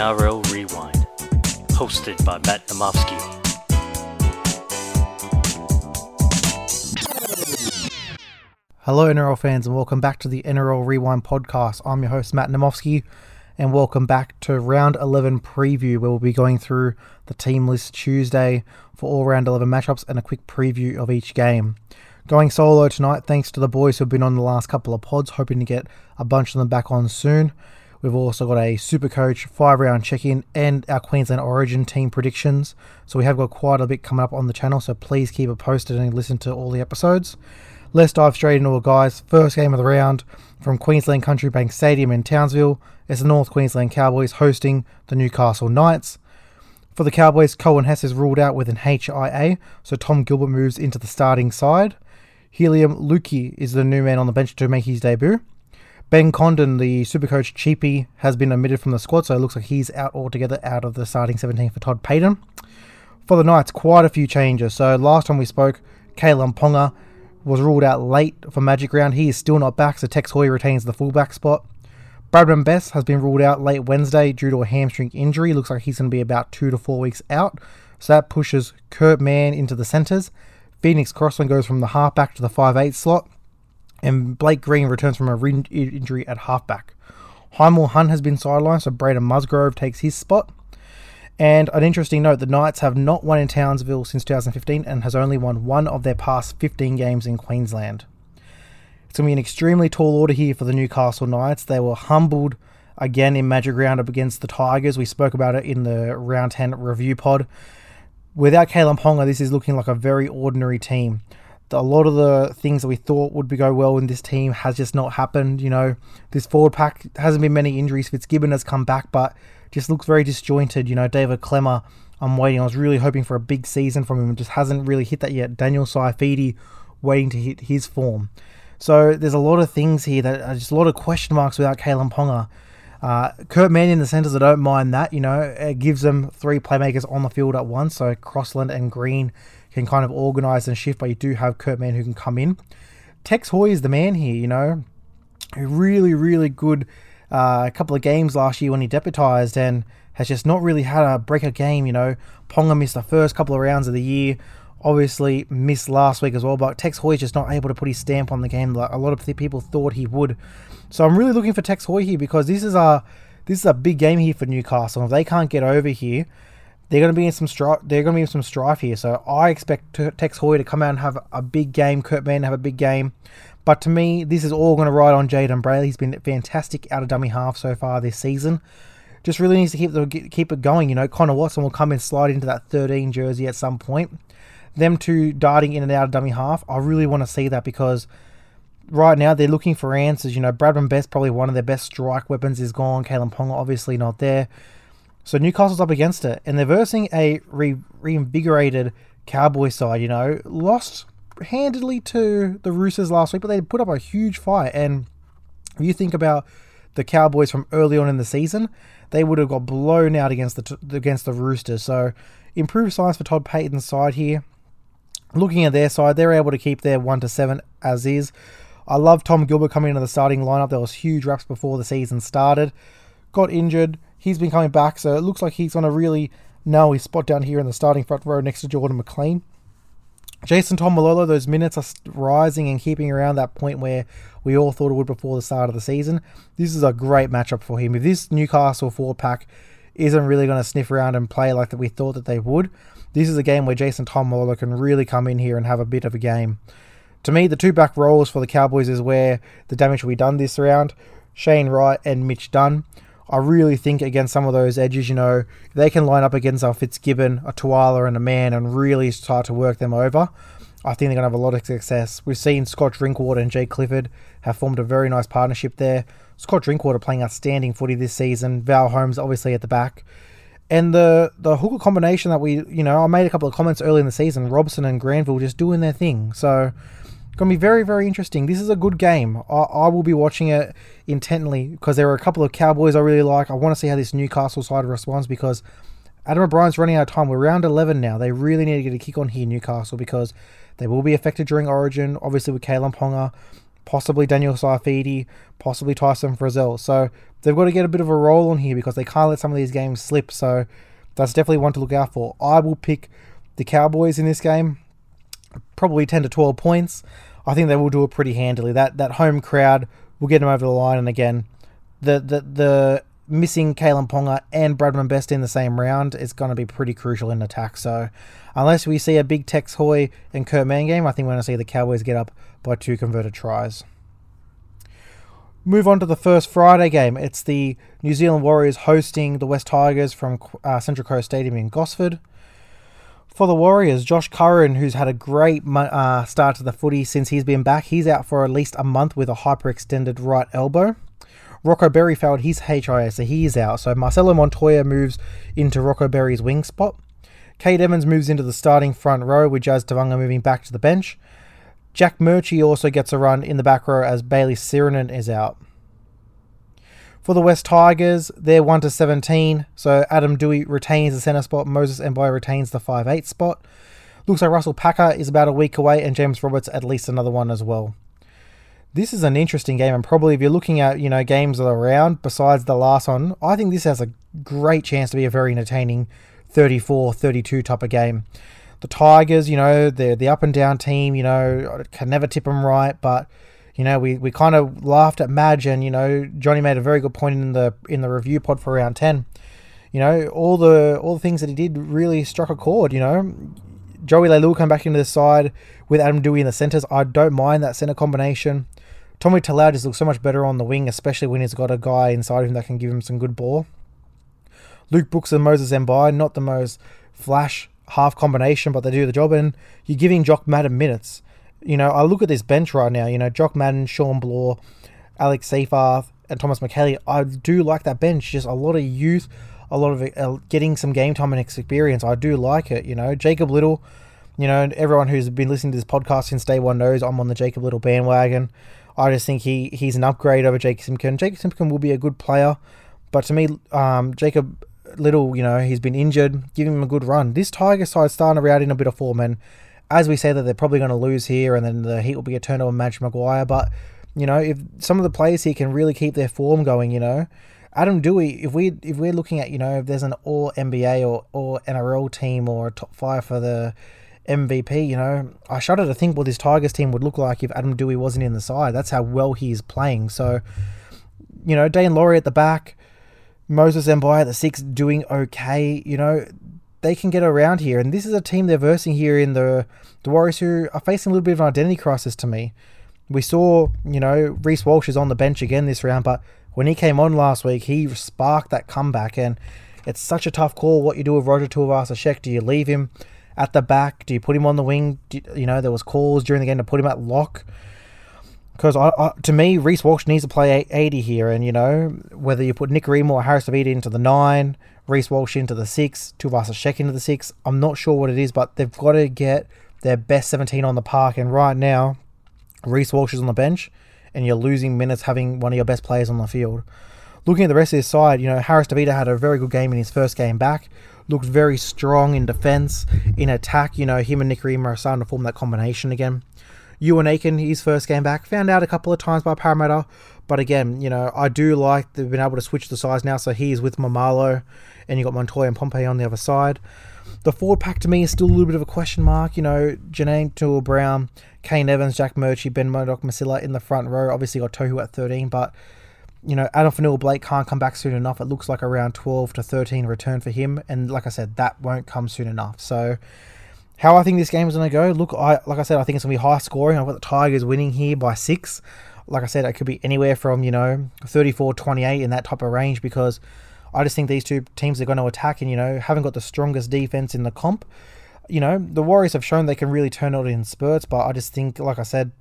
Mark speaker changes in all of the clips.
Speaker 1: NRL Rewind, hosted by Matt Namofsky.
Speaker 2: Hello, NRL fans, and welcome back to the NRL Rewind podcast. I'm your host, Matt Namofsky, and welcome back to round 11 preview, where we'll be going through the team list Tuesday for all round 11 matchups and a quick preview of each game. Going solo tonight, thanks to the boys who've been on the last couple of pods, hoping to get a bunch of them back on soon. We've also got a super coach, five round check in, and our Queensland Origin team predictions. So we have got quite a bit coming up on the channel, so please keep it posted and listen to all the episodes. Let's dive straight into it, guys. First game of the round from Queensland Country Bank Stadium in Townsville. It's the North Queensland Cowboys hosting the Newcastle Knights. For the Cowboys, Coen Hess is ruled out with an HIA, so Tom Gilbert moves into the starting side. Heilum Luki is the new man on the bench to make his debut. Ben Condon, the supercoach Cheapy, has been omitted from the squad, so it looks like he's out altogether out of the starting 17 for Todd Payten. For the Knights, quite a few changes. So last time we spoke, Kalyn Ponga was ruled out late for Magic Round. He is still not back, so Tex Hoy retains the fullback spot. Bradman Best has been ruled out late Wednesday due to a hamstring injury. Looks like he's going to be about two to four weeks out. So that pushes Kurt Mann into the centres. Phoenix Crossland goes from the halfback to the 5'8 slot and Blake Green returns from a re- injury at halfback. Hymel Hunt has been sidelined, so Braden Musgrove takes his spot. And an interesting note the Knights have not won in Townsville since 2015 and has only won one of their past 15 games in Queensland. It's going to be an extremely tall order here for the Newcastle Knights. They were humbled again in Magic Round up against the Tigers. We spoke about it in the Round 10 review pod. Without Kalyn Ponga, this is looking like a very ordinary team a lot of the things that we thought would go well in this team has just not happened. You know, this forward pack hasn't been many injuries. Fitzgibbon has come back, but just looks very disjointed. You know, David Klemmer, I'm waiting. I was really hoping for a big season from him. Just hasn't really hit that yet. Daniel Saifiti waiting to hit his form. So there's a lot of things here that are just a lot of question marks without Kalyn Ponga. Uh, Kurt Mann in the centres, I don't mind that. You know, it gives them three playmakers on the field at once. So Crossland and Green can kind of organise and shift, but you do have Kurt Mann who can come in. Tex Hoy is the man here, you know. A really, really good uh, couple of games last year when he deputised and has just not really had a break a game, you know. Ponga missed the first couple of rounds of the year. Obviously missed last week as well, but Tex Hoy is just not able to put his stamp on the game like a lot of people thought he would. So I'm really looking for Tex Hoy here because this is a this is a big game here for Newcastle. If they can't get over here, they're going to be in some strife. They're going to be in some strife here. So I expect Tex Hoy to come out and have a big game. Kurt Mann have a big game. But to me, this is all going to ride on Jayden Brailey. He's been fantastic out of dummy half so far this season. Just really needs to keep the, keep it going. You know, Connor Watson will come and slide into that 13 jersey at some point. Them two darting in and out of dummy half. I really want to see that because right now they're looking for answers. You know, Bradman Best probably one of their best strike weapons is gone. Kalyn Ponga obviously not there. So Newcastle's up against it, and they're versing a re- reinvigorated Cowboy side. You know, lost handedly to the Roosters last week, but they put up a huge fight. And if you think about the Cowboys from early on in the season, they would have got blown out against the against the Roosters. So improved signs for Todd Payten's side here. Looking at their side, they're able to keep their one to seven as is. I love Tom Gilbert coming into the starting lineup. There was huge raps before the season started. Got injured he's been coming back, so it looks like he's going to really nail his spot down here in the starting front row next to Jordan McLean. Jason Taumalolo, those minutes are rising and keeping around that point where we all thought it would before the start of the season. This is a great matchup for him. If this Newcastle four pack isn't really going to sniff around and play like that we thought that they would, this is a game where Jason Taumalolo can really come in here and have a bit of a game. To me, the two back roles for the Cowboys is where the damage will be done this round. Shane Wright and Mitch Dunn. I really think against some of those edges, you know, they can line up against a Fitzgibbon, a Tuala, and a Mann and really start to work them over. I think they're going to have a lot of success. We've seen Scott Drinkwater and Jake Clifford have formed a very nice partnership there. Scott Drinkwater playing outstanding footy this season. Val Holmes obviously at the back. And the the hooker combination that we, you know, I made a couple of comments early in the season. Robson and Granville just doing their thing. So Going to be very, very interesting. This is a good game. I, I will be watching it intently because there are a couple of Cowboys I really like. I want to see how this Newcastle side responds because Adam O'Brien's running out of time. We're round 11 now. They really need to get a kick on here, Newcastle, because they will be affected during Origin, obviously with Kalyn Ponga, possibly Daniel Saifiti, possibly Tyson Frizell. So they've got to get a bit of a roll on here because they can't let some of these games slip. So that's definitely one to look out for. I will pick the Cowboys in this game, probably 10 to 12 points. I think they will do it pretty handily. That that home crowd will get them over the line. And again, the the the missing Kalyn Ponga and Bradman Best in the same round is going to be pretty crucial in attack. So unless we see a big Tex Hoy and Kurt Mann game, I think we're going to see the Cowboys get up by two converted tries. Move on to the first Friday game. It's the New Zealand Warriors hosting the West Tigers from uh, Central Coast Stadium in Gosford. For the Warriors, Josh Curran, who's had a great uh, start to the footy since he's been back, he's out for at least a month with a hyperextended right elbow. Rocco Berry failed his HIA, so he's out. So Marcelo Montoya moves into Rocco Berry's wing spot. Kane Evans moves into the starting front row with Jazz Tevaga moving back to the bench. Jack Murchie also gets a run in the back row as Bayley Sironen is out. For the West Tigers, they're 1 to 17, so Adam Doueihi retains the centre spot, Moses Mbye retains the 5 8 spot. Looks like Russell Packer is about a week away, and James Roberts at least another one as well. This is an interesting game, and probably if you're looking at you know games that are around besides the last one, I think this has a great chance to be a very entertaining 34-32 type of game the Tigers, you know, they're the up and down team, you know, can never tip them right, but you know, we, we kind of laughed at Madge and, you know, Johnny made a very good point in the in the review pod for round 10. You know, all the all the things that he did really struck a chord, you know. Joey Leilua come back into the side with Adam Doueihi in the centres. I don't mind that centre combination. Tommy Talau just looks so much better on the wing, especially when he's got a guy inside him that can give him some good ball. Luke Brooks and Moses Mbye, not the most flash half combination, but they do the job. And you're giving Jock Madden minutes. You know, I look at this bench right now. You know, Jock Madden, Shawn Blore, Alex Seyfarth, and Thomas Mikaele. I do like that bench. Just a lot of youth, a lot of uh, getting some game time and experience. I do like it. You know, Jacob Little, You know, everyone who's been listening to this podcast since day one knows I'm on the Jacob Little bandwagon. I just think he he's an upgrade over Jake Simpkin. Jake Simpkin will be a good player, but to me, um, Jacob Little, you know, he's been injured. Give him a good run. This Tiger side starting to around in a bit of form, and as we say that they're probably going to lose here, and then the heat will be a turnover Madge Maguire. But you know, if some of the players here can really keep their form going, you know, Adam Doueihi, if we if we're looking at you know if there's an all NBA or or NRL team or a top five for the MVP, you know, I shudder to think what this Tigers team would look like if Adam Doueihi wasn't in the side. That's how well he is playing. So, you know, Daine Laurie at the back, Moses Mbye at the six doing okay. You know, they can get around here. And this is a team they're versing here in the, the Warriors who are facing a little bit of an identity crisis to me. We saw, you know, Reece Walsh is on the bench again this round, but when he came on last week, he sparked that comeback. And it's such a tough call what you do with Roger Tuivasa-Sheck. Do you leave him at the back? Do you put him on the wing? Do, you know, there was calls during the game to put him at lock. Because to me, Reece Walsh needs to play 80 here, and you know whether you put Nikorima or Harris Tavita into the nine, Reece Walsh into the six, Tuivasa-Sheck into the six. I'm not sure what it is, but they've got to get their best 17 on the park. And right now, Reece Walsh is on the bench, and you're losing minutes having one of your best players on the field. Looking at the rest of his side, you know Harris Tavita had a very good game in his first game back. Looked very strong in defence, in attack. You know him and Nikorima are starting to form that combination again. Euan Aitken, his first game back, found out a couple of times by Parramatta. But again, you know, I do like they've been able to switch the sides now. So he is with Maumalo, and you've got Montoya and Pompey on the other side. The forward pack to me is still a little bit of a question mark. You know, Jamayne Taunoa-Brown, Kane Evans, Jack Murchie, Ben Murdoch, Masila in the front row. Obviously got Tohu at 13, but you know, Addin Fonua-Blake can't come back soon enough. It looks like around 12 to 13 return for him. And like I said, that won't come soon enough. So how I think this game is going to go, look, I like I said, I think it's going to be high scoring. I've got the Tigers winning here by six. Like I said, it could be anywhere from, you know, 34 28 in that type of range because I just think these two teams are going to attack and, you know, haven't got the strongest defense in the comp. You know, the Warriors have shown they can really turn it in spurts, but I just think, like I said,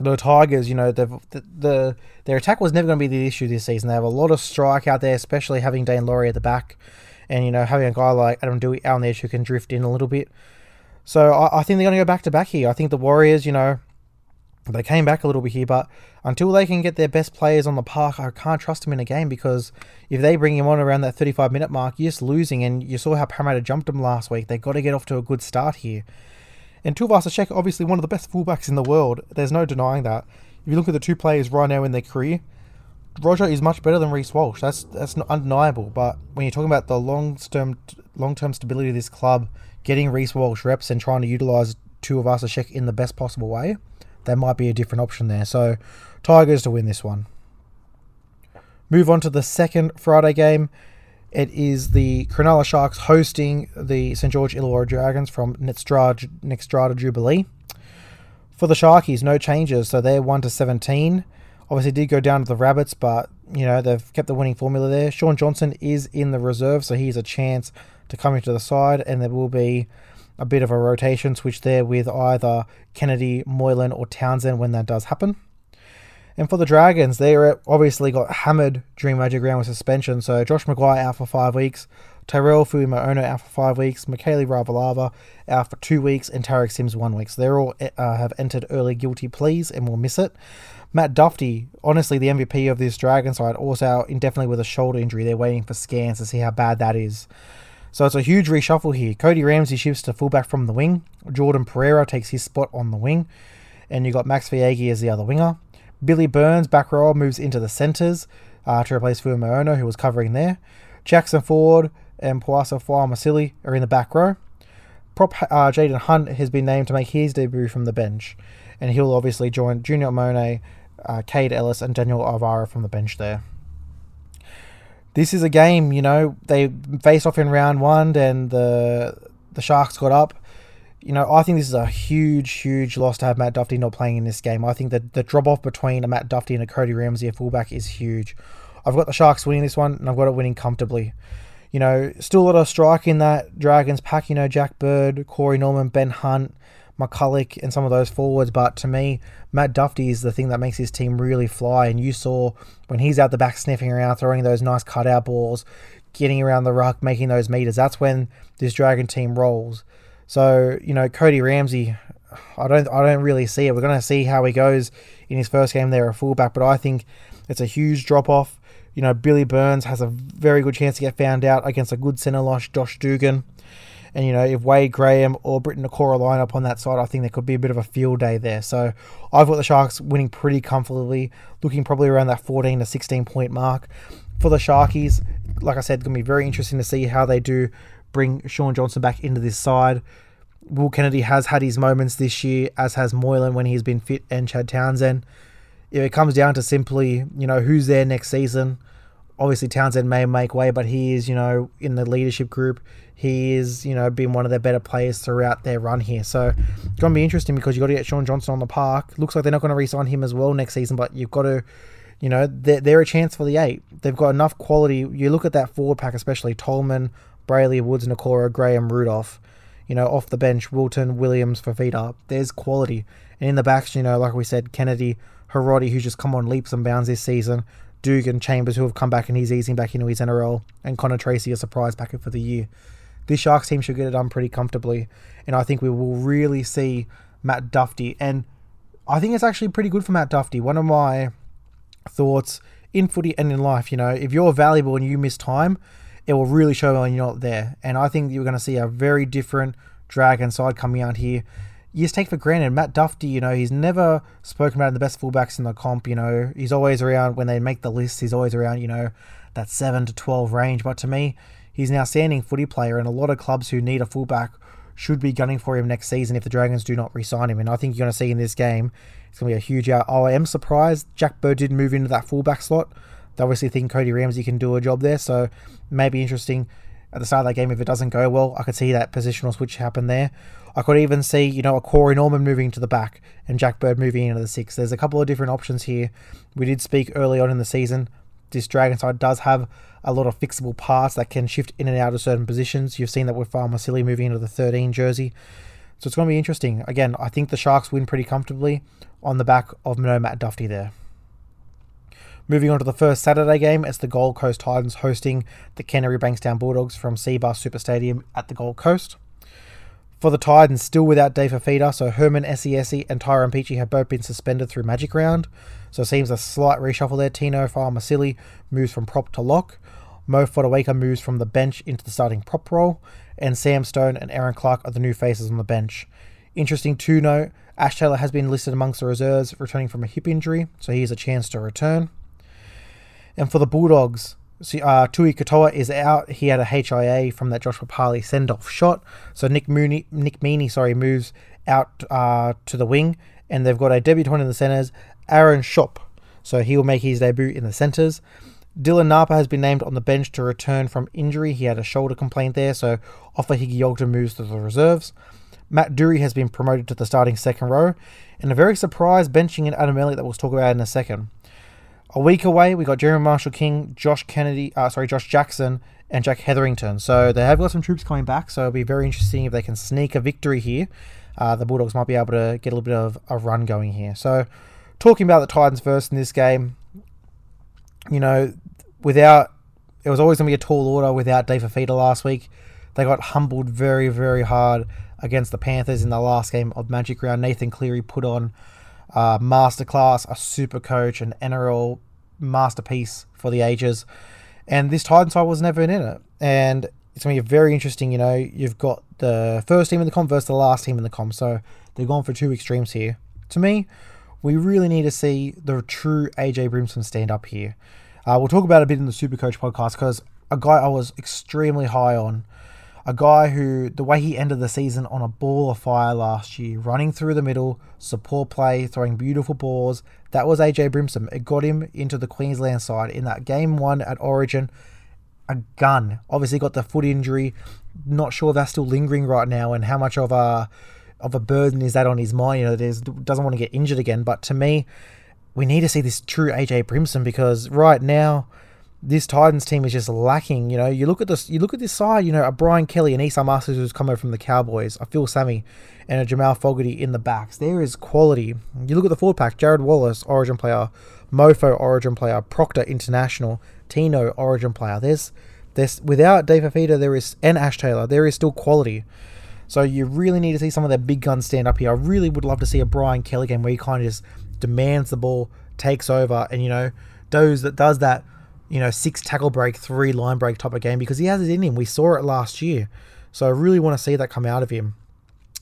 Speaker 2: the Tigers, you know, the, the their attack was never going to be the issue this season. They have a lot of strike out there, especially having Daine Laurie at the back, and you know having a guy like Adam Doueihi out on the edge who can drift in a little bit. So I, I think they're going to go back to back here. I think the Warriors, you know, they came back a little bit here, but until they can get their best players on the park, I can't trust them in a game because if they bring him on around that 35 minute mark, you're just losing. And you saw how Parramatta jumped them last week. They've got to get off to a good start here. And Tuivasa-Sheck, obviously one of the best fullbacks in the world. There's no denying that. If you look at the two players right now in their career, Roger is much better than Reece Walsh. That's that's undeniable. But when you're talking about the long term long term stability of this club, getting Reece Walsh reps and trying to utilise Tuivasa-Sheck in the best possible way, there might be a different option there. So Tigers to win this one. Move on to the second Friday game. It is the Cronulla Sharks hosting the St George Illawarra Dragons from Netstrata, Netstrata Jubilee. For the Sharkies, no changes, so they're 1 to 17. Obviously, did go down to the Rabbits, but you know they've kept the winning formula there. Shaun Johnson is in the reserve, so he's a chance to come into the side, and there will be a bit of a rotation switch there with either Kennedy, Moylan, or Townsend when that does happen. And for the Dragons, they obviously got hammered during Magic Round with suspension. So Josh McGuire out for five weeks, Tyrell Fuimaono out for five weeks, Mikaele Ravalawa out for two weeks, and Tariq Sims one week. So they all uh, have entered early guilty pleas and will miss it. Matt Duffy, honestly, the MVP of this Dragon side, also indefinitely with a shoulder injury. They're waiting for scans to see how bad that is. So it's a huge reshuffle here. Cody Ramsey shifts to fullback from the wing. Jordan Pereira takes his spot on the wing. And you've got Max Feagai as the other winger. Billy Burns, back row, moves into the centres uh, to replace Fuimaono, who was covering there. Jackson Ford and Poasa Masili are in the back row. Prop uh, Jaiyden Hunt has been named to make his debut from the bench. And he'll obviously join Junior Monet, uh, Kaide Ellis, and Daniel Alvaro from the bench there. This is a game, you know, they faced off in round one and the the Sharks got up. You know, I think this is a huge, huge loss to have Matt Duffy not playing in this game. I think that the drop off between a Matt Duffy and a Cody Ramsey at fullback is huge. I've got the Sharks winning this one, and I've got it winning comfortably. You know, still a lot of strike in that Dragons pack. You know, Jack Bird, Corey Norman, Ben Hunt, McCulloch and some of those forwards. But to me, Matt Duffy is the thing that makes his team really fly. And you saw when he's out the back sniffing around, throwing those nice cutout balls, getting around the ruck, making those meters. That's when this Dragon team rolls. So you know, Cody Ramsey, I don't, I don't really see it. We're going to see how he goes in his first game there, a fullback. But I think it's a huge drop off. You know, Billy Burns has a very good chance to get found out against a good centre Josh Dugan. And, you know, if Wade Graham or Briton Nikora line up on that side, I think there could be a bit of a field day there. So I've got the Sharks winning pretty comfortably, looking probably around that 14 to 16 point mark. For the Sharkies, like I said, it's going to be very interesting to see how they do bring Shaun Johnson back into this side. Will Kennedy has had his moments this year, as has Moylan when he's been fit, and Chad Townsend. If it comes down to simply, you know, who's there next season, obviously Townsend may make way, but he is, you know, in the leadership group. He is, you know, been one of their better players throughout their run here. So it's going to be interesting because you've got to get Shaun Johnson on the park. Looks like they're not going to re-sign him as well next season, but you've got to, you know, they're, they're a chance for the eight. They've got enough quality. You look at that forward pack, especially Tolman, Brailey, Woods, Nikora, Graham, Rudolph. You know, off the bench, Wilton, Williams, Fifita. There's quality. And in the backs, you know, like we said, Kennedy, Hiroti, who's just come on leaps and bounds this season. Dugan, Chambers, who have come back and he's easing back into his NRL, and Connor Tracey, a surprise packet for the year. This Sharks team should get it done pretty comfortably, and I think we will really see Matt Duffy. And I think it's actually pretty good for Matt Duffy. One of my thoughts in footy and in life, you know, if you're valuable and you miss time, it will really show when you're not there. And I think you're going to see a very different Dragon side coming out here you just take for granted. Matt Duffy, you know, he's never spoken about the best fullbacks in the comp. You know, he's always around when they make the list. He's always around, you know, that seven to twelve range. But to me, he's an outstanding footy player, and a lot of clubs who need a fullback should be gunning for him next season if the Dragons do not re-sign him. And I think you're going to see in this game, it's going to be a huge out. Oh, I am surprised Jack Bird didn't move into that fullback slot. They obviously think Cody Ramsey can do a job there, so maybe interesting at the start of that game if it doesn't go well. I could see that positional switch happen there. I could even see, you know, a Corey Norman moving to the back and Jack Bird moving into the six. There's a couple of different options here. We did speak early on in the season. This Dragon side does have a lot of fixable parts that can shift in and out of certain positions. You've seen that with um, Silly moving into the 13 jersey. So it's going to be interesting. Again, I think the Sharks win pretty comfortably on the back of no Matt Duffy there. Moving on to the first Saturday game, it's the Gold Coast Titans hosting the Canterbury Bankstown Bulldogs from Cbus Super Stadium at the Gold Coast. For the Titans, still without Dave Fifita, so Herman Ese'ese and Tyrone Peachey have both been suspended through Magic Round. So it seems a slight reshuffle there. Tino Fa'amausili moves from prop to lock. Mo Fotuaika moves from the bench into the starting prop role. And Sam Stone and Erin Clark are the new faces on the bench. Interesting to note, Ash Taylor has been listed amongst the reserves returning from a hip injury, so he has a chance to return. And for the Bulldogs, uh, Tui Katoa is out. He had a HIA from that Joshua Papali send-off shot. So Nick Mooney, Nick Meaney, sorry, moves out uh, to the wing, and they've got a debutant in the centres, Aaron Schoupp. So he will make his debut in the centres. Dylan Napa has been named on the bench to return from injury. He had a shoulder complaint there, so Offa moves to the reserves. Matt Doorey has been promoted to the starting second row, and a very surprise benching in Adam Elliott that we'll talk about in a second. A week away, we got Jeremy Marshall King, Josh Kennedy, uh, sorry, Josh Jackson, and Jack Hetherington. So they have got some troops coming back. So it'll be very interesting if they can sneak a victory here. Uh, the Bulldogs might be able to get a little bit of a run going here. So talking about the Titans first in this game, you know, without it was always going to be a tall order without Dave Fifita last week. They got humbled very, very hard against the Panthers in the last game of Magic Round. Nathan Cleary put on a masterclass, a super coach, an NRL masterpiece for the ages. And this Titan side was never in it. And it's going to be very interesting. You know, you've got the first team in the comp versus the last team in the comp. So they've gone for two extremes here. To me, we really need to see the true AJ Brimson stand up here. Uh, we'll talk about a bit in the Supercoach podcast because a guy I was extremely high on, a guy who the way he ended the season on a ball of fire last year, running through the middle, support play, throwing beautiful balls. That was AJ Brimson. It got him into the Queensland side in that game one at Origin. A gun. Obviously got the foot injury. Not sure if that's still lingering right now and how much of a of a burden is that on his mind. You know, that doesn't want to get injured again. But to me, we need to see this true AJ Brimson because right now this Titans team is just lacking. You know, you look at this, you look at this side. You know, a Brian Kelly, and Esan Marsters who's come over from the Cowboys, a Phil Sami, and a Jamal Fogarty in the backs. There is quality. You look at the forward pack: Jarrod Wallace, Origin player, Mofo, Origin player, Proctor, International, Tino, Origin player. There's, there's without Dave Fifita, there is and Ash Taylor, there is still quality. So you really need to see some of their big guns stand up here. I really would love to see a Brian Kelly game where he kind of just demands the ball, takes over, and you know does that does that you know six tackle break, three line break type of game because he has it in him. We saw it last year, so I really want to see that come out of him.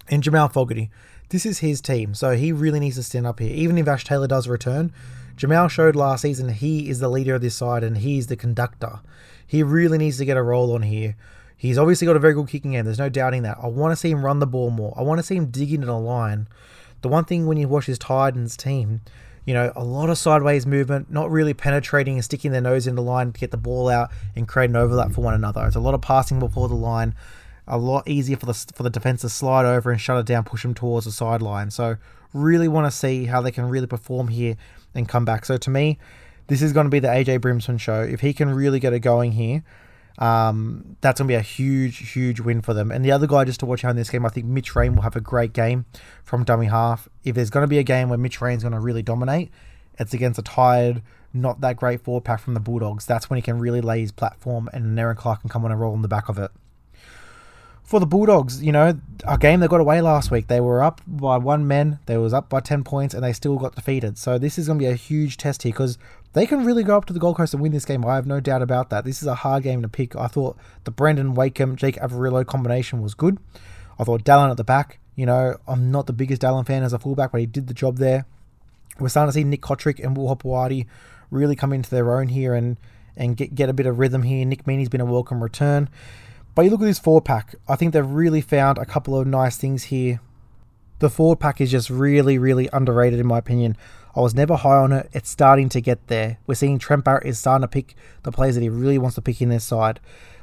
Speaker 2: And Jamal Fogarty, this is his team, so he really needs to stand up here. Even if Ash Taylor does return, Jamal showed last season he is the leader of this side and he's the conductor. He really needs to get a role on here. He's obviously got a very good kicking game. There's no doubting that. I want to see him run the ball more. I want to see him dig into the line. The one thing when you watch his Titans team, you know, a lot of sideways movement, not really penetrating and sticking their nose in the line to get the ball out and create an overlap for one another. It's a lot of passing before the line, a lot easier for the for the defense to slide over and shut it down, push them towards the sideline. So really want to see how they can really perform here and come back. So to me, this is going to be the AJ Brimson show. If he can really get it going here, um, that's going to be a huge, huge win for them. And the other guy just to watch out in this game, I think Mitch Rein will have a great game from dummy half. If there's going to be a game where Mitch Rein's going to really dominate, it's against a tired, not that great forward pack from the Bulldogs. That's when he can really lay his platform and Erin Clark can come on and roll in the back of it. For the Bulldogs, you know, a game they got away last week. They were up by one man, they was up by 10 points, and they still got defeated. So this is going to be a huge test here because they can really go up to the Gold Coast and win this game. I have no doubt about that. This is a hard game to pick. I thought the Brandon Wakeham, Jake Averillo combination was good. I thought Dallin at the back, you know, I'm not the biggest Dallin fan as a fullback, but he did the job there. We're starting to see Nick Cotric and Will Hopoate really come into their own here and, and get, get a bit of rhythm here. Nick Meaney's been a welcome return. But you look at this four pack, I think they've really found a couple of nice things here. The forward pack is just really, really underrated in my opinion. I was never high on it. It's starting to get there. We're seeing Trent Barrett is starting to pick the players that he really wants to pick in this side.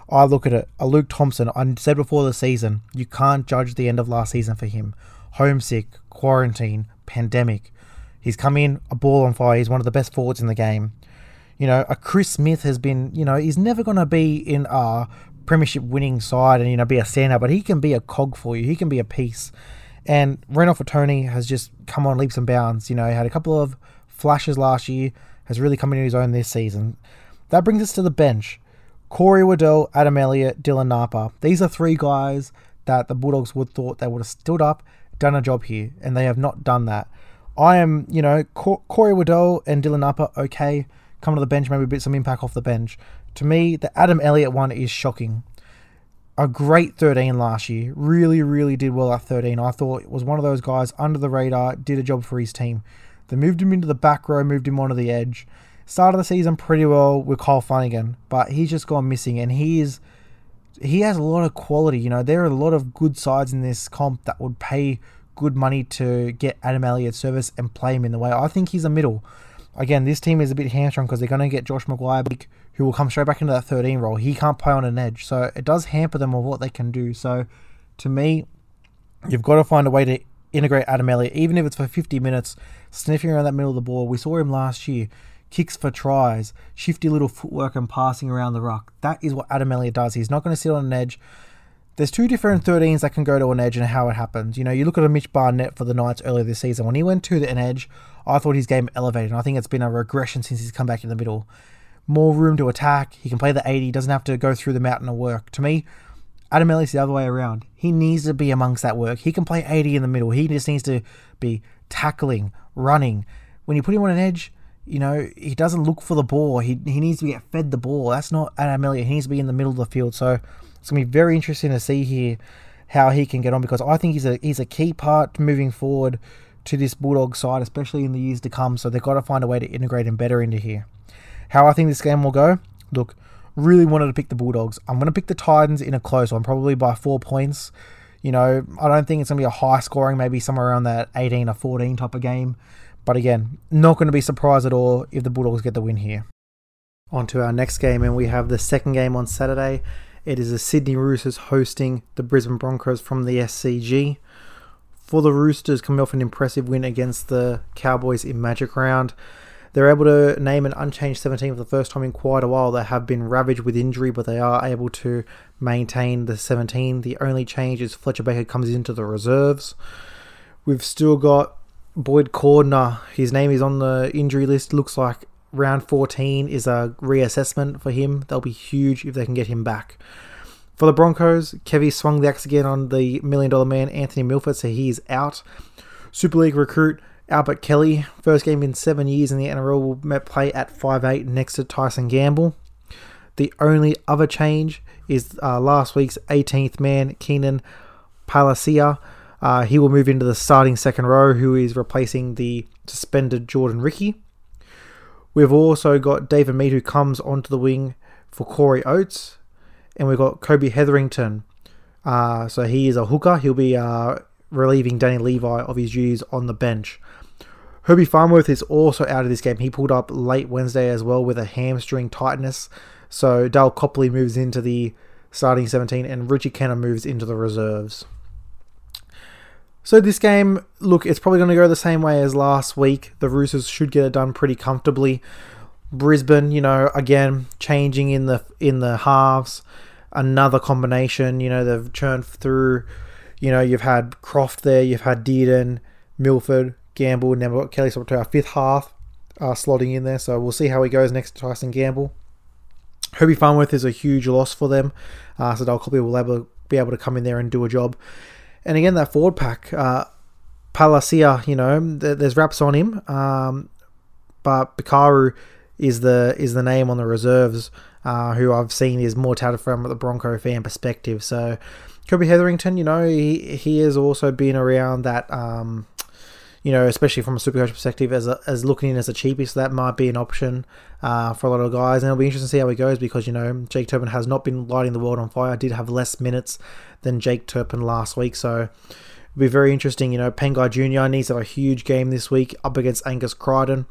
Speaker 2: I look at it. A Luke Thompson, I said before the season, you can't judge the end of last season for him. Homesick, quarantine, pandemic. He's come in, a ball on fire. He's one of the best forwards in the game. You know, a Chris Smith has been, you know, he's never going to be in a premiership winning side and, you know, be a standout, but he can be a cog for you. He can be a piece. And Renouf Atoni has just come on leaps and bounds. You know, he had a couple of flashes last year, has really come into his own this season. That brings us to the bench. Corey Waddell, Adam Elliott, Dylan Napa. These are three guys that the Bulldogs would thought they would have stood up, done a job here, and they have not done that. I am, you know, Corey Waddell and Dylan Napa, okay, come to the bench, maybe a bit some impact off the bench. To me, the Adam Elliott one is shocking a great 13 last year. Really, really did well at 13. I thought it was one of those guys under the radar, did a job for his team. They moved him into the back row, moved him onto the edge. started the season pretty well with Kyle Flanagan, but he's just gone missing, and he is he has a lot of quality. You know, there are a lot of good sides in this comp that would pay good money to get Adam Elliott service and play him in the way. I think he's a middle. Again, this team is a bit hamstrung because they're going to get Josh McGuire, who will come straight back into that 13 role. He can't play on an edge, so it does hamper them of what they can do. So, to me, you've got to find a way to integrate Adam Elliott, even if it's for 50 minutes, sniffing around that middle of the ball. We saw him last year kicks for tries, shifty little footwork and passing around the ruck. That is what Adam Elliott does. He's not going to sit on an edge. There's two different 13s that can go to an edge and how it happens. You know, you look at a Mitch Barnett for the Knights earlier this season. When he went to an edge, I thought his game elevated. And I think it's been a regression since he's come back in the middle. More room to attack. He can play the 80. Doesn't have to go through the mountain of work. To me, Adam Elliott's the other way around. He needs to be amongst that work. He can play 80 in the middle. He just needs to be tackling, running. When you put him on an edge, you know, he doesn't look for the ball. He, he needs to get fed the ball. That's not Adam Elliott. He needs to be in the middle of the field. So it's going to be very interesting to see here how he can get on because I think he's a he's a key part moving forward to this Bulldog side, especially in the years to come. So they've got to find a way to integrate him better into here. How I think this game will go, look, really wanted to pick the Bulldogs. I'm going to pick the Titans in a close one, probably by four points. You know, I don't think it's going to be a high scoring, maybe somewhere around that 18 or 14 type of game. But again, not going to be surprised at all if the Bulldogs get the win here. On to our next game, and we have the second game on Saturday. It is the Sydney Roosters hosting the Brisbane Broncos from the SCG. For the Roosters, coming off an impressive win against the Cowboys in Magic Round, they're able to name an unchanged 17 for the first time in quite a while. They have been ravaged with injury, but they are able to maintain the 17. The only change is Fletcher Baker comes into the reserves. We've still got Boyd Cordner, his name is on the injury list. Looks like round 14 is a reassessment for him. That'll be huge if they can get him back. For the Broncos, Kevy swung the axe again on the million dollar man, Anthony Milford, so he's out. Super League recruit Albert Kelly, first game in seven years in the NRL, will play at 5'8 next to Tyson Gamble. The only other change is uh, last week's 18th man, Keenan Palasia uh, he will move into the starting second row, who is replacing the suspended Jordan Riki. We've also got David Mead, who comes onto the wing for Corey Oates. And we've got Kobe Hetherington. Uh, so he is a hooker. He'll be uh, relieving Danny Levi of his duties on the bench. Herbie Farnworth is also out of this game. He pulled up late Wednesday as well with a hamstring tightness. So Dale Copley moves into the starting 17 and Richie Kennar moves into the reserves. So this game, look, it's probably going to go the same way as last week. The Roosters should get it done pretty comfortably. Brisbane, you know, again changing in the in the halves. Another combination, you know, they've churned through. You know, you've had Croft there, you've had Dearden, Milford, Gamble, and got Kelly so to our fifth half uh, slotting in there. So we'll see how he goes next to Tyson Gamble. Herbie Farnworth is a huge loss for them, uh, so they'll probably will be able to come in there and do a job. And again, that forward pack, uh, Palasia, you know, th- there's wraps on him, um, but Bikaru is the is the name on the reserves, uh, who I've seen is more touted from the Bronco fan perspective. So Kobe Hetherington, you know, he he has also been around that. Um, you know, especially from a supercoach perspective, as a, as looking in as a cheapie, so that might be an option uh, for a lot of guys. And it'll be interesting to see how he goes because you know Jake Turpin has not been lighting the world on fire. Did have less minutes than Jake Turpin last week, so it'll be very interesting. You know, Pangai Junior needs to have a huge game this week up against Angus Crichton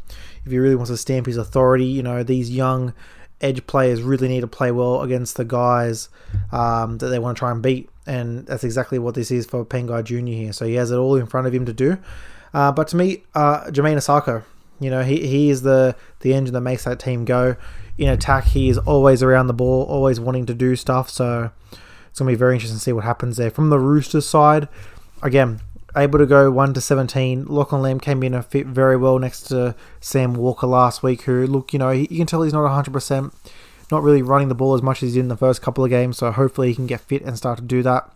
Speaker 2: if he really wants to stamp his authority. You know, these young edge players really need to play well against the guys um, that they want to try and beat. And that's exactly what this is for Pangai Jr. here. So he has it all in front of him to do. Uh, but to me, uh, Jamayne Isaako, you know, he, he is the, the engine that makes that team go. In attack, he is always around the ball, always wanting to do stuff. So it's going to be very interesting to see what happens there. From the Roosters side, again, able to go 1 to 17. Lachlan Lamb came in and fit very well next to Sam Walker last week, who, look, you know, you can tell he's not 100%, not really running the ball as much as he did in the first couple of games. So hopefully he can get fit and start to do that.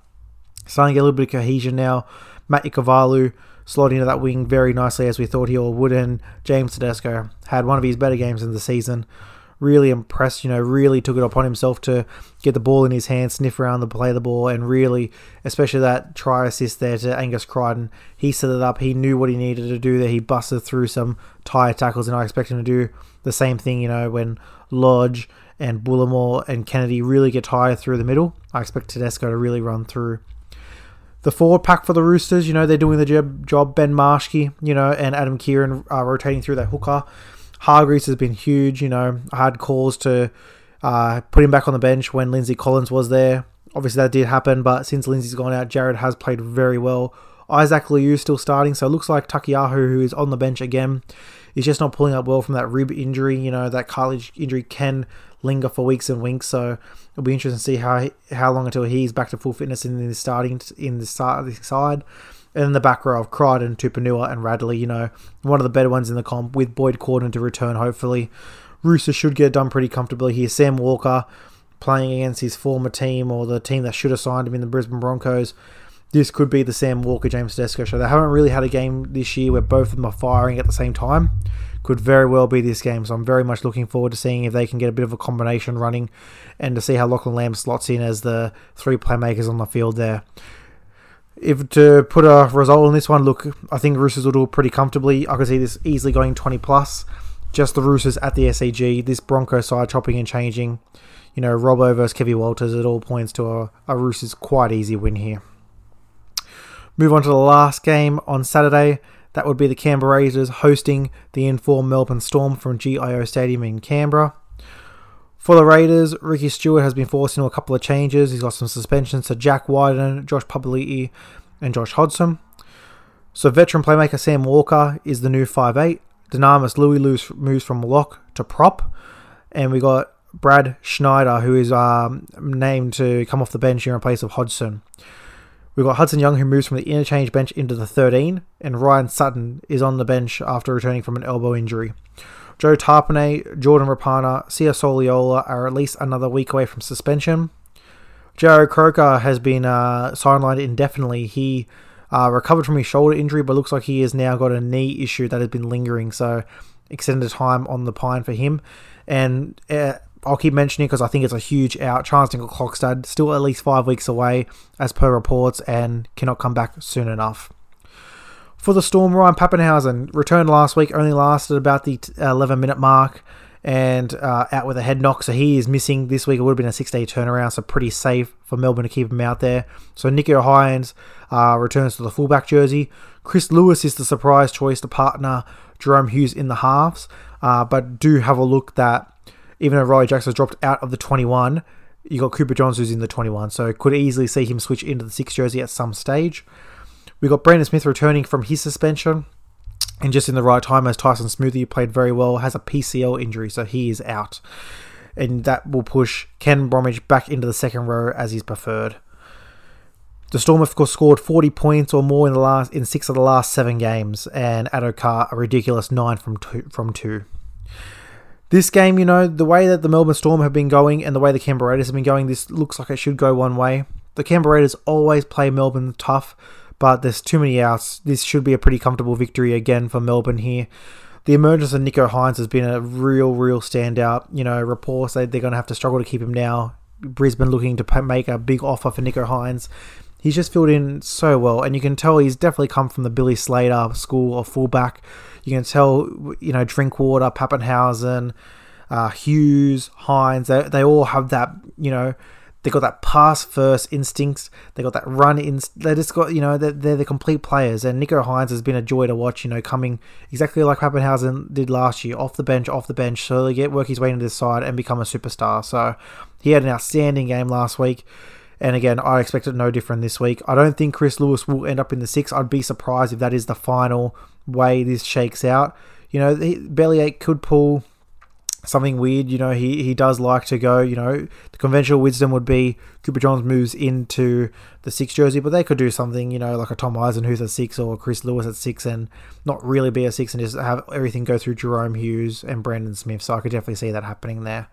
Speaker 2: Starting to get a little bit of cohesion now. Matt Ikuvalu slotting into that wing very nicely as we thought he all would. And James Tedesco had one of his better games in the season. really impressed. You know, really took it upon himself to get the ball in his hand, sniff around the play the ball, and really, especially that try assist there to Angus Crichton, he set it up. He knew what he needed to do there. He busted through some tire tackles, and I expect him to do the same thing. You know, when Lodge and Bullimore and Kennedy really get tired through the middle, I expect Tedesco to really run through. The forward pack for the Roosters, you know, they're doing the job. Ben Marschke, you know, and Adam Keighran are rotating through that hooker. Hargreaves has been huge. You know, I had calls to uh, put him back on the bench when Lindsay Collins was there. Obviously, that did happen, but since Lindsay's gone out, Jared has played very well. Isaac Liu still starting, so it looks like Taukeiaho, who is on the bench again, is just not pulling up well from that rib injury. You know, that cartilage injury can linger for weeks and weeks, so it'll be interesting to see how how long until he's back to full fitness in the starting in the side. And then the back row of Crichton, Tupouniua, and Radley, you know, one of the better ones in the comp with Boyd Cordner to return, hopefully. Rooster should get done pretty comfortably here. Sam Walker playing against his former team or the team that should have signed him in the Brisbane Broncos. This could be the Sam Walker James Tedesco show. They haven't really had a game this year where both of them are firing at the same time. Could very well be this game, so I'm very much looking forward to seeing if they can get a bit of a combination running and to see how Lachlan Lamb slots in as the three playmakers on the field there if to put a result on this one, look, I think Roosters will do it pretty comfortably. I can see this easily going 20 plus. Just the Roosters at the SCG. This Bronco side chopping and changing. You know, Robbo versus Kevy Walters, it all points to a, a Roosters quite easy win here. Move on to the last game on Saturday. That would be the Canberra Raiders hosting the informed Melbourne Storm from GIO Stadium in Canberra. For the Raiders, Ricky Stuart has been forced into a couple of changes. He's got some suspensions to Jack Wighton, Josh Papali'i, and Josh Hodgson. So veteran playmaker Sam Walker is the new 5'8". Dunamis Lui moves from lock to prop. And we got Brad Schneider, who is um, named to come off the bench here in place of Hodgson. We've got Hudson Young, who moves from the interchange bench into the 13, and Ryan Sutton is on the bench after returning from an elbow injury. Joe Tapine, Jordan Rapana, Sia Soliola are at least another week away from suspension. Jarrod Croker has been uh, sidelined indefinitely. He uh, recovered from his shoulder injury, but looks like he has now got a knee issue that has been lingering. So extended time on the pine for him. And uh, I'll keep mentioning because I think it's a huge out. Charnze Nicoll still at least five weeks away, as per reports, and cannot come back soon enough. For the Storm, Ryan Papenhuyzen returned last week, only lasted about the 11 minute mark and uh, out with a head knock. So he is missing this week. It would have been a six day turnaround, so pretty safe for Melbourne to keep him out there. So Nicho Hynes uh, returns to the fullback jersey. Chris Lewis is the surprise choice to partner Jahrome Hughes in the halves. Uh, but do have a look that even though Riley Jackson's dropped out of the 21, you got Cooper Johns who's in the 21. So could easily see him switch into the six jersey at some stage. We got Brandon Smith returning from his suspension. And just in the right time, as Tyson Smoothy played very well, has a PCL injury, so he is out. And that will push Ken Bromwich back into the second row as he's preferred. The Storm of course scored 40 points or more in the last in six of the last seven games, and Addo-Carr a ridiculous nine from two, from two. This game, you know, the way that the Melbourne Storm have been going and the way the Canberra Raiders have been going, this looks like it should go one way. The Canberra Raiders always play Melbourne tough, but there's too many outs. This should be a pretty comfortable victory again for Melbourne here. The emergence of Nicho Hynes has been a real, real standout. You know, reports say they're going to have to struggle to keep him now. Brisbane looking to make a big offer for Nicho Hynes. He's just filled in so well, and you can tell he's definitely come from the Billy Slater school of fullback. You can tell, you know, Drinkwater, Papenhuyzen, uh, Hughes, Hynes, they, they all have that, you know, they got that pass first instincts. They got that run in. They just got you know they're, they're the complete players. And Nicho Hynes has been a joy to watch. You know, coming exactly like Papenhuyzen did last year, off the bench, off the bench, slowly get work his way into this side and become a superstar. So he had an outstanding game last week. And again, I expect it no different this week. I don't think Chris Lewis will end up in the six. I'd be surprised if that is the final way this shakes out. You know, Bellyache could pull something weird. You know, he, he does like to go, you know, the conventional wisdom would be Cooper Johns moves into the six jersey, but they could do something, you know, like a Tom Eisenhuth at six or Chris Lewis at six and not really be a six and just have everything go through Jahrome Hughes and Brandon Smith. So I could definitely see that happening there.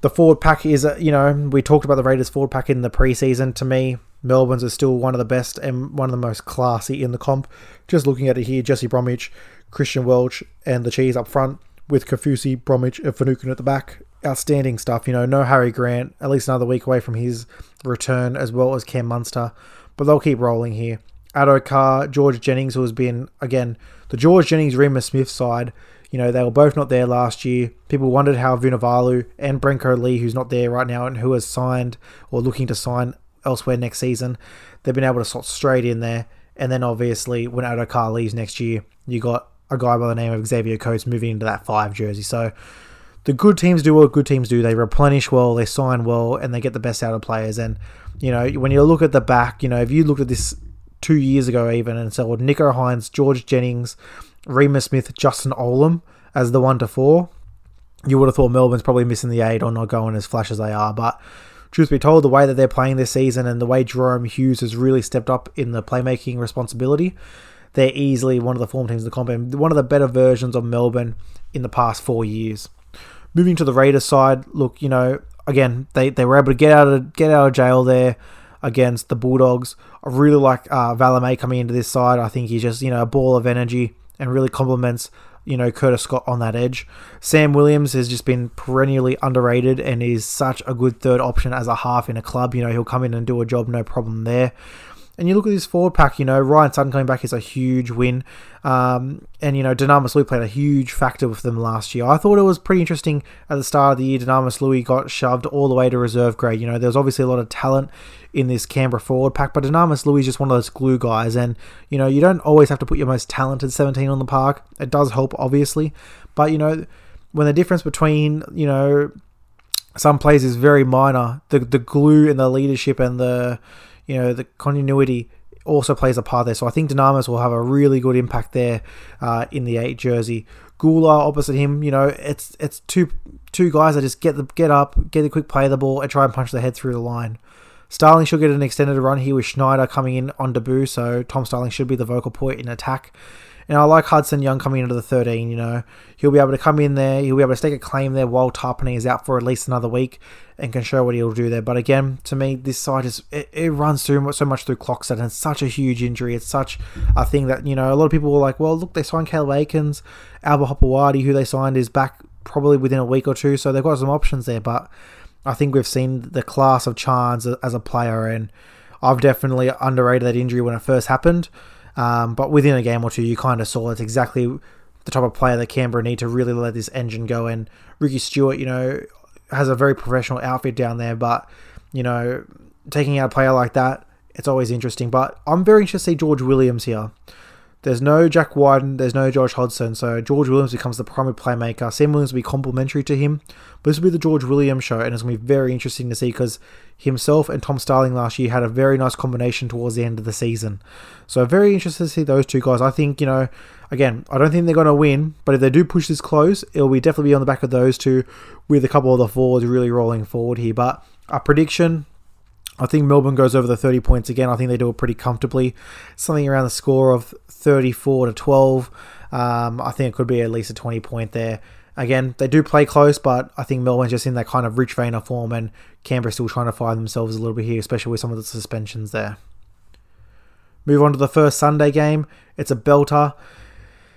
Speaker 2: The forward pack is, uh, you know, we talked about the Raiders forward pack in the preseason. To me, Melbourne's is still one of the best and one of the most classy in the comp. Just looking at it here, Jesse Bromwich, Christian Welch, and the Cheese up front with Kaufusi, Bromwich, and Finucane at the back. Outstanding stuff. You know, no Harry Grant, at least another week away from his return, as well as Cam Munster. But they'll keep rolling here. Addo-Carr, George Jennings, who has been, again, the George Jennings Reimis Smith side. You know, they were both not there last year. People wondered how Vunivalu and Brenko Lee, who's not there right now and who has signed or looking to sign elsewhere next season, they've been able to slot straight in there. And then obviously, when Addo-Carr leaves next year, you got a guy by the name of Xavier Coates moving into that five jersey. So the good teams do what good teams do. They replenish well, they sign well, and they get the best out of players. And, you know, when you look at the back, you know, if you looked at this two years ago even and said, well, Nicho Hynes, George Jennings, Reimis Smith, Justin Olam as the one to four, you would have thought Melbourne's probably missing the eight or not going as flash as they are. But truth be told, the way that they're playing this season and the way Jahrome Hughes has really stepped up in the playmaking responsibility, they're easily one of the form teams of the comp and one of the better versions of Melbourne in the past four years. Moving to the Raiders side, look, you know, again, they, they were able to get out of get out of jail there against the Bulldogs. I really like uh, Valemei coming into this side. I think he's just, you know, a ball of energy and really complements, you know, Curtis Scott on that edge. Sam Williams has just been perennially underrated and is such a good third option as a half in a club. You know, he'll come in and do a job, no problem there. And you look at this forward pack, you know, Ryan Sutton coming back is a huge win. Um, and, you know, Dunamis Lui played a huge factor with them last year. I thought it was pretty interesting at the start of the year. Dunamis Lui got shoved all the way to reserve grade. You know, there's obviously a lot of talent in this Canberra forward pack, but Dunamis Lui is just one of those glue guys. And, you know, you don't always have to put your most talented 17 on the park. It does help, obviously. But, you know, when the difference between, you know, some plays is very minor, the, the glue and the leadership and the you know, the continuity also plays a part there. So I think Dunamis will have a really good impact there uh, in the eight jersey. Guler opposite him, you know, it's it's two two guys that just get the get up, get a quick play the ball, and try and punch the head through the line. Starling should get an extended run here with Schneider coming in on debut, so Tom Starling should be the vocal point in attack. And I like Hudson Young coming into the 13, you know. He'll be able to come in there, he'll be able to stake a claim there while Tapine is out for at least another week and can show what he'll do there. But again, to me, this side is it, it runs through so much through Klokstad and it's such a huge injury. It's such a thing that, you know, a lot of people were like, well, look, they signed Caleb Aekins, Albert Hopoate, who they signed, is back probably within a week or two, so they've got some options there. But I think we've seen the class of Charnze as a player, and I've definitely underrated that injury when it first happened. Um, but within a game or two, you kind of saw it's exactly the type of player that Canberra need to really let this engine go. And Ricky Stuart, you know, has a very professional outfit down there, but you know, taking out a player like that, it's always interesting. But I'm very interested to see George Williams here. There's no Jack Wighton, there's no Josh Hodgson, so George Williams becomes the primary playmaker. Sam Williams will be complementary to him, but this will be the George Williams show, and it's going to be very interesting to see because himself and Tom Starling last year had a very nice combination towards the end of the season. So very interested to see those two guys. I think, you know, again, I don't think they're going to win, but if they do push this close, it'll be definitely be on the back of those two with a couple of the forwards really rolling forward here. But a prediction, I think Melbourne goes over the 30 points again. I think they do it pretty comfortably. Something around the score of 34 to 12. Um, I think it could be at least a 20 point there. Again, they do play close, but I think Melbourne's just in that kind of rich vein of form, and Canberra still trying to find themselves a little bit here, especially with some of the suspensions there. Move on to the first Sunday game. It's a belter.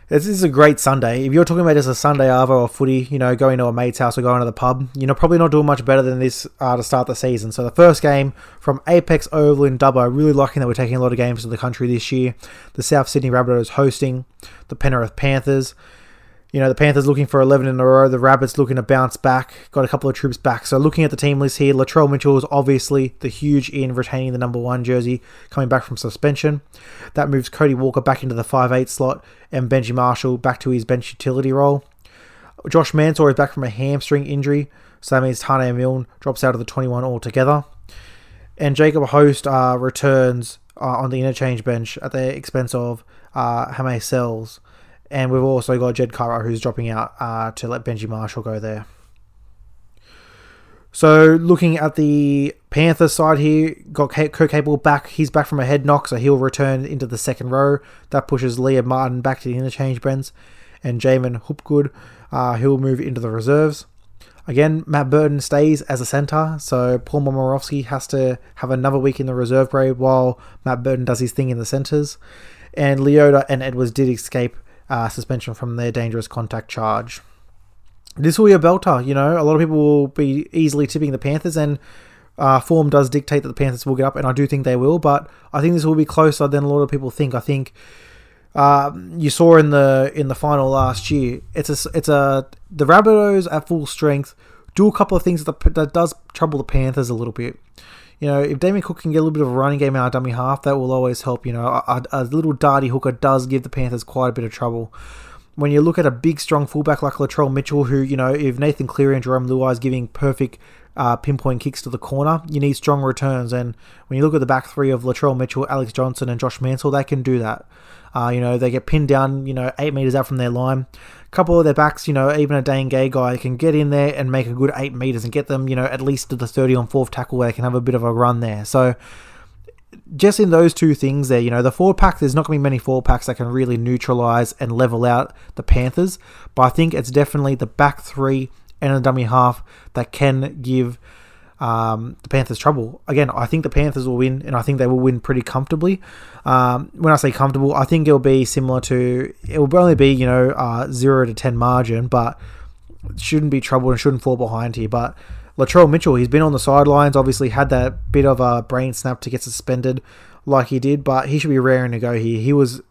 Speaker 2: This is a great Sunday. If you're talking about just a Sunday Arvo or footy, you know, going to a mate's house or going to the pub, you're know, probably not doing much better than this uh, to start the season. So the first game from Apex Oval in Dubbo, really liking that we're taking a lot of games to the country this year. The South Sydney Rabbitohs hosting the Penrith Panthers. You know, the Panthers looking for 11 in a row. The Rabbits looking to bounce back. Got a couple of troops back. So looking at the team list here, Latrell Mitchell is obviously the huge in retaining the number one jersey, coming back from suspension. That moves Cody Walker back into the 5'8 slot and Benji Marshall back to his bench utility role. Josh Mansour is back from a hamstring injury. So that means Taane Milne drops out of the 21 altogether. And Jacob Host uh, returns uh, on the interchange bench at the expense of uh, Hame Sele. And we've also got Jed Kara who's dropping out uh, to let Benji Marshall go there. So looking at the Panthers side here, got Kurt Capewell back. He's back from a head knock, so he'll return into the second row. That pushes Liam Martin back to the interchange bench. And Jamin Hopgood, uh, he'll move into the reserves. Again, Matt Burton stays as a centre, so Paul Momirovski has to have another week in the reserve grade while Matt Burton does his thing in the centres. And Leota and Edwards did escape uh, suspension from their dangerous contact charge. this will be a belter. You know, a lot of people will be easily tipping the Panthers, and uh, form does dictate that the Panthers will get up, and I do think they will. But I think this will be closer than a lot of people think. I think uh, you saw in the in the final last year. It's a it's a the Rabbitohs at full strength do a couple of things that, that does trouble the Panthers a little bit. You know, if Damien Cook can get a little bit of a running game out of dummy half, that will always help. You know, a, a little darty hooker does give the Panthers quite a bit of trouble when you look at a big, strong fullback like Latrell Mitchell, who, you know, if Nathan Cleary and Jarome Luai is giving perfect uh, pinpoint kicks to the corner, you need strong returns. And when you look at the back three of Latrell Mitchell, Alex Johnson, and Josh Mansour, they can do that. Uh, you know, they get pinned down, you know, eight meters out from their line. A couple of their backs, you know, even a Dane Gagai can get in there and make a good eight meters and get them, you know, at least to the 30 on fourth tackle where they can have a bit of a run there. So, just in those two things there, you know, the four pack, there's not going to be many four packs that can really neutralize and level out the Panthers. But I think it's definitely the back three and a dummy half that can give um, the Panthers trouble. Again, I think the Panthers will win, and I think they will win pretty comfortably. Um, when I say comfortable, I think it'll be similar to it will only be you know uh, zero to ten margin, but shouldn't be trouble and shouldn't fall behind here. But Latrell Mitchell, he's been on the sidelines, obviously had that bit of a brain snap to get suspended like he did, but he should be raring to go here. He was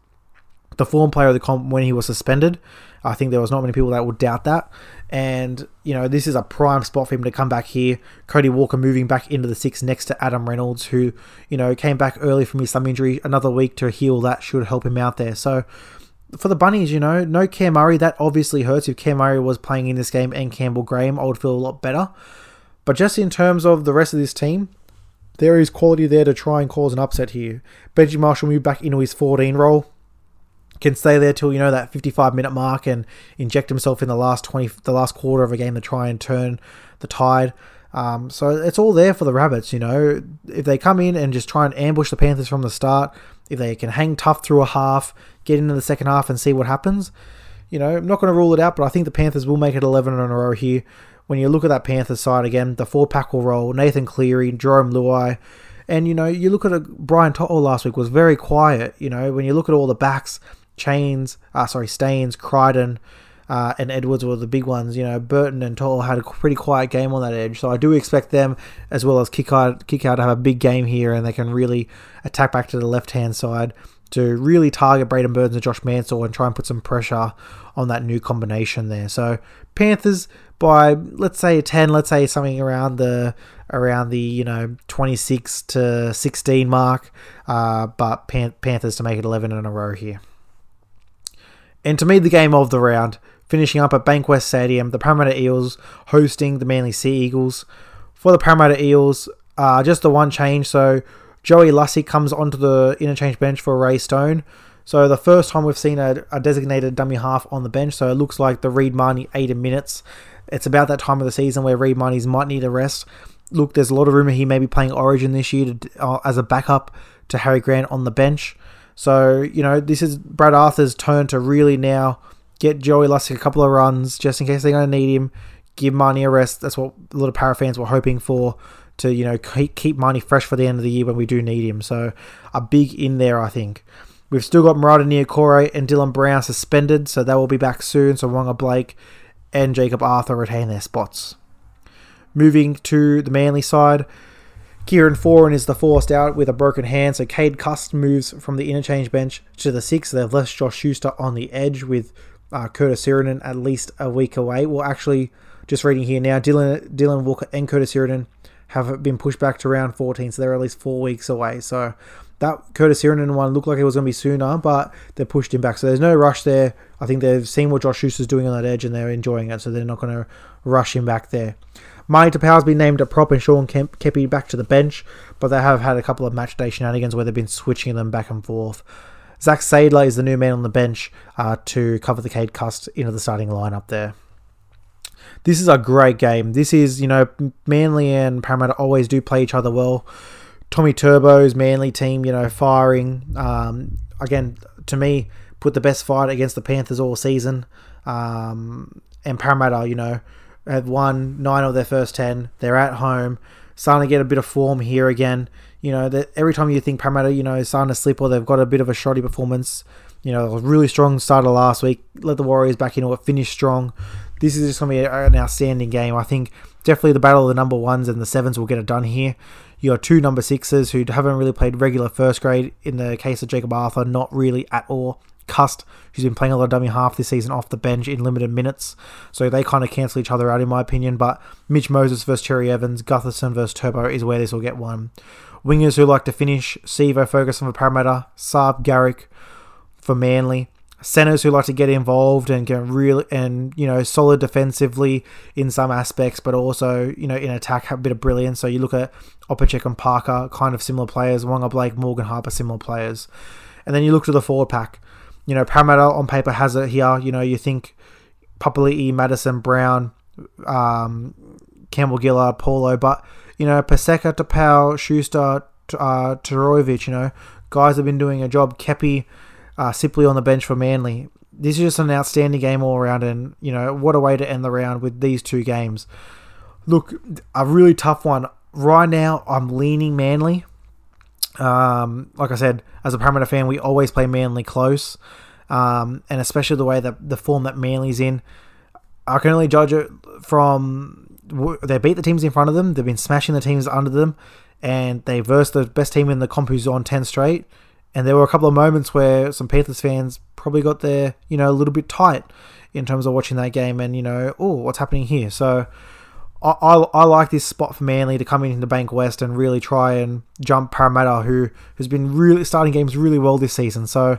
Speaker 2: the form player of the comp when he was suspended. I think there was not many people that would doubt that. And, you know, this is a prime spot for him to come back here. Cody Walker moving back into the six next to Adam Reynolds, who, you know, came back early from his thumb injury. Another week to heal that should help him out there. So, for the Bunnies, you know, no Cam Murray. That obviously hurts. If Cam Murray was playing in this game and Campbell Graham, I would feel a lot better. But just in terms of the rest of this team, there is quality there to try and cause an upset here. Benji Marshall moved back into his 14 role. Can stay there till you know that 55 minute mark and inject himself in the last 20, the last quarter of a game to try and turn the tide. Um, so it's all there for the Rabbits. You know, if they come in and just try and ambush the Panthers from the start, if they can hang tough through a half, get into the second half and see what happens. You know, I'm not going to rule it out, but I think the Panthers will make it 11 in a row here when you look at that Panthers side again, the four pack will roll Nathan Cleary, Jarome Luai, and you know you look at a Brian To'o last week was very quiet. You know when you look at all the backs, Chains, uh, sorry Staines, Crichton, uh, and Edwards were the big ones. You know Burton and To'o had a pretty quiet game on that edge, so I do expect them as well as kick out, to have a big game here, and they can really attack back to the left hand side to really target Braidon Burns and Josh Mansell and try and put some pressure on that new combination there. So Panthers by let's say 10 let's say something around the around the you know 26 to 16 mark uh, but Pan- panthers to make it 11 in a row here and to me the game of the round finishing up at bankwest stadium the parramatta eels hosting the manly sea eagles. For the parramatta eels uh, just the one change. So joey lussick comes onto the interchange bench for ray stone. So the first time we've seen a, a, designated dummy half on the bench, so it looks like the Reed Mahoney 80 minutes. It's about that time of the season where Reed Mahoney's might need a rest. Look, there's a lot of rumour he may be playing Origin this year to, uh, as a backup to Harry Grant on the bench. So, you know, this is Brad Arthur's turn to really now get Joey Lussick a couple of runs just in case they're going to need him. Give Mahoney a rest. That's what a lot of Para fans were hoping for to, you know, keep, keep Mahoney fresh for the end of the year when we do need him. So, a big in there, I think. We've still got Marata Niukore and Dylan Brown suspended, so they will be back soon. So, Waqa Blake and Jakob Arthur retain their spots. Moving to the Manly side, Kieran Foran is the forced out with a broken hand, so Cade Cust moves from the interchange bench to the six. They've left Josh Schuster on the edge with uh, Curtis Sironen at least a week away. Well, actually, just reading here now, Dylan, Dylan Walker and Curtis Sironen have been pushed back to round 14, so they're at least four weeks away. So that Curtis Sironen one looked like it was going to be sooner, but they pushed him back. So there's no rush there. I think they've seen what Josh Schuster's doing on that edge and they're enjoying it, so they're not going to rush him back there. Marty Tapau's been named a prop and Sean Kemp Keppie back to the bench, but they have had a couple of match day shenanigans where they've been switching them back and forth. Zach Sadler is the new man on the bench uh, to cover the Cade Cust into the starting lineup there. This is a great game. This is, you know, Manly and Parramatta always do play each other well. Tommy Turbo's Manly team, you know, firing. Um, again, to me, put the best fight against the Panthers all season. Um, and Parramatta, you know, have won nine of their first ten. They're at home, starting to get a bit of form here again. You know, that every time you think Parramatta, you know, starting to slip or they've got a bit of a shoddy performance. You know, a really strong start of last week. Let the Warriors back into it, finish strong. this is just going to be an outstanding game. I think definitely the battle of the number ones and the sevens will get it done here. You got two number sixes who haven't really played regular first grade. In the case of Jakob Arthur, not really at all. Cust, who's been playing a lot of dummy half this season off the bench in limited minutes. So they kind of cancel each other out, in my opinion. But Mitch Moses versus Cherry Evans, Gutherson versus Turbo is where this will get one. Wingers who like to finish, Sivo Ferguson for Parramatta, Saab Garrick for Manly. Centers who like to get involved and get really and you know solid defensively in some aspects, but also you know in attack have a bit of brilliance. So you look at Opacic and Parker, kind of similar players. Waqa Blake, Morgan Harper, similar players. And then you look to the forward pack you know, Parramatta on paper has it here. You know, you think Papali'i, Matterson, Brown, um, Campbell Gillard, Paulo, but, you know, Paseka, Tapau, Schuster, uh, you know, guys have been doing a job. Keppie, uh, simply on the bench for Manly. This is just an outstanding game all around, and, you know, what a way to end the round with these two games. Look, a really tough one. Right now, I'm leaning Manly. Um, like I said, as a Parramatta fan, we always play Manly close, um, and especially the way that the form that Manly's in. I can only judge it from they beat the teams in front of them. They've been smashing the teams under them, and they versed the best team in the comp who's on ten straight. And there were a couple of moments where some Panthers fans probably got their you know a little bit tight in terms of watching that game, and you know, oh, what's happening here? So I, I, like this spot for Manly to come into Bank West and really try and jump Parramatta, who has been really starting games really well this season. So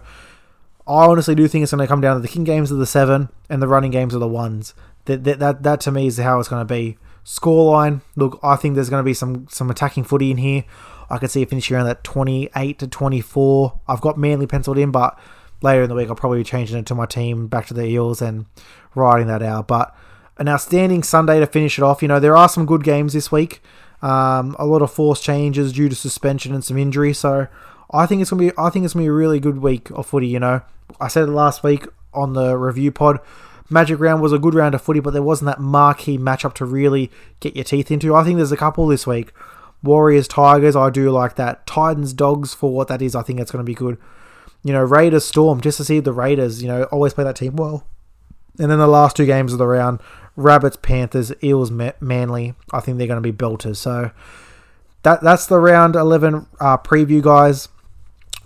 Speaker 2: I honestly do think it's going to come down to the king games of the seven and the running games of the ones. That that that, that to me is how it's going to be. Scoreline, look, I think there's going to be some some attacking footy in here. I could see it finishing around that 28 to 24. I've got Manly penciled in, but later in the week I'll probably be changing it to my team back to the Eels and riding that out. But an outstanding Sunday to finish it off. You know, there are some good games this week. Um, a lot of force changes due to suspension and some injury. So I think it's gonna be I think it's gonna be a really good week of footy. You know, I said it last week on the review pod. Magic round was a good round of footy, but there wasn't that marquee matchup to really get your teeth into. I think there's a couple this week. Warriors, Tigers, I do like that. Titans, Dogs, for what that is, I think it's going to be good. You know, Raiders, Storm, just to see the Raiders, you know, always play that team well. And then the last two games of the round, Rabbits, Panthers, Eels, Manly. I think they're going to be belters. So that that's the round 11 uh, preview, guys.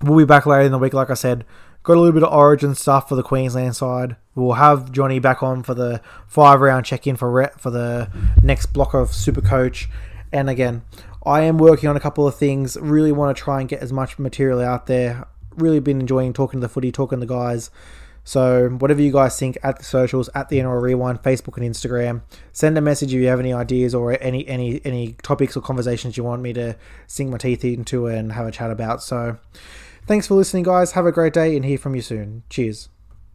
Speaker 2: We'll be back later in the week, like I said. Got a little bit of origin stuff for the Queensland side. We'll have Johnny back on for the five round check in for re- for the next block of Super Coach. And again, I am working on a couple of things. Really want to try and get as much material out there. Really been enjoying talking to the footy, talking to the guys. So whatever you guys think at the socials, at the NRL Rewind, Facebook and Instagram, send a message if you have any ideas or any any any topics or conversations you want me to sink my teeth into and have a chat about. So thanks for listening, guys. Have a great day and hear from you soon. Cheers.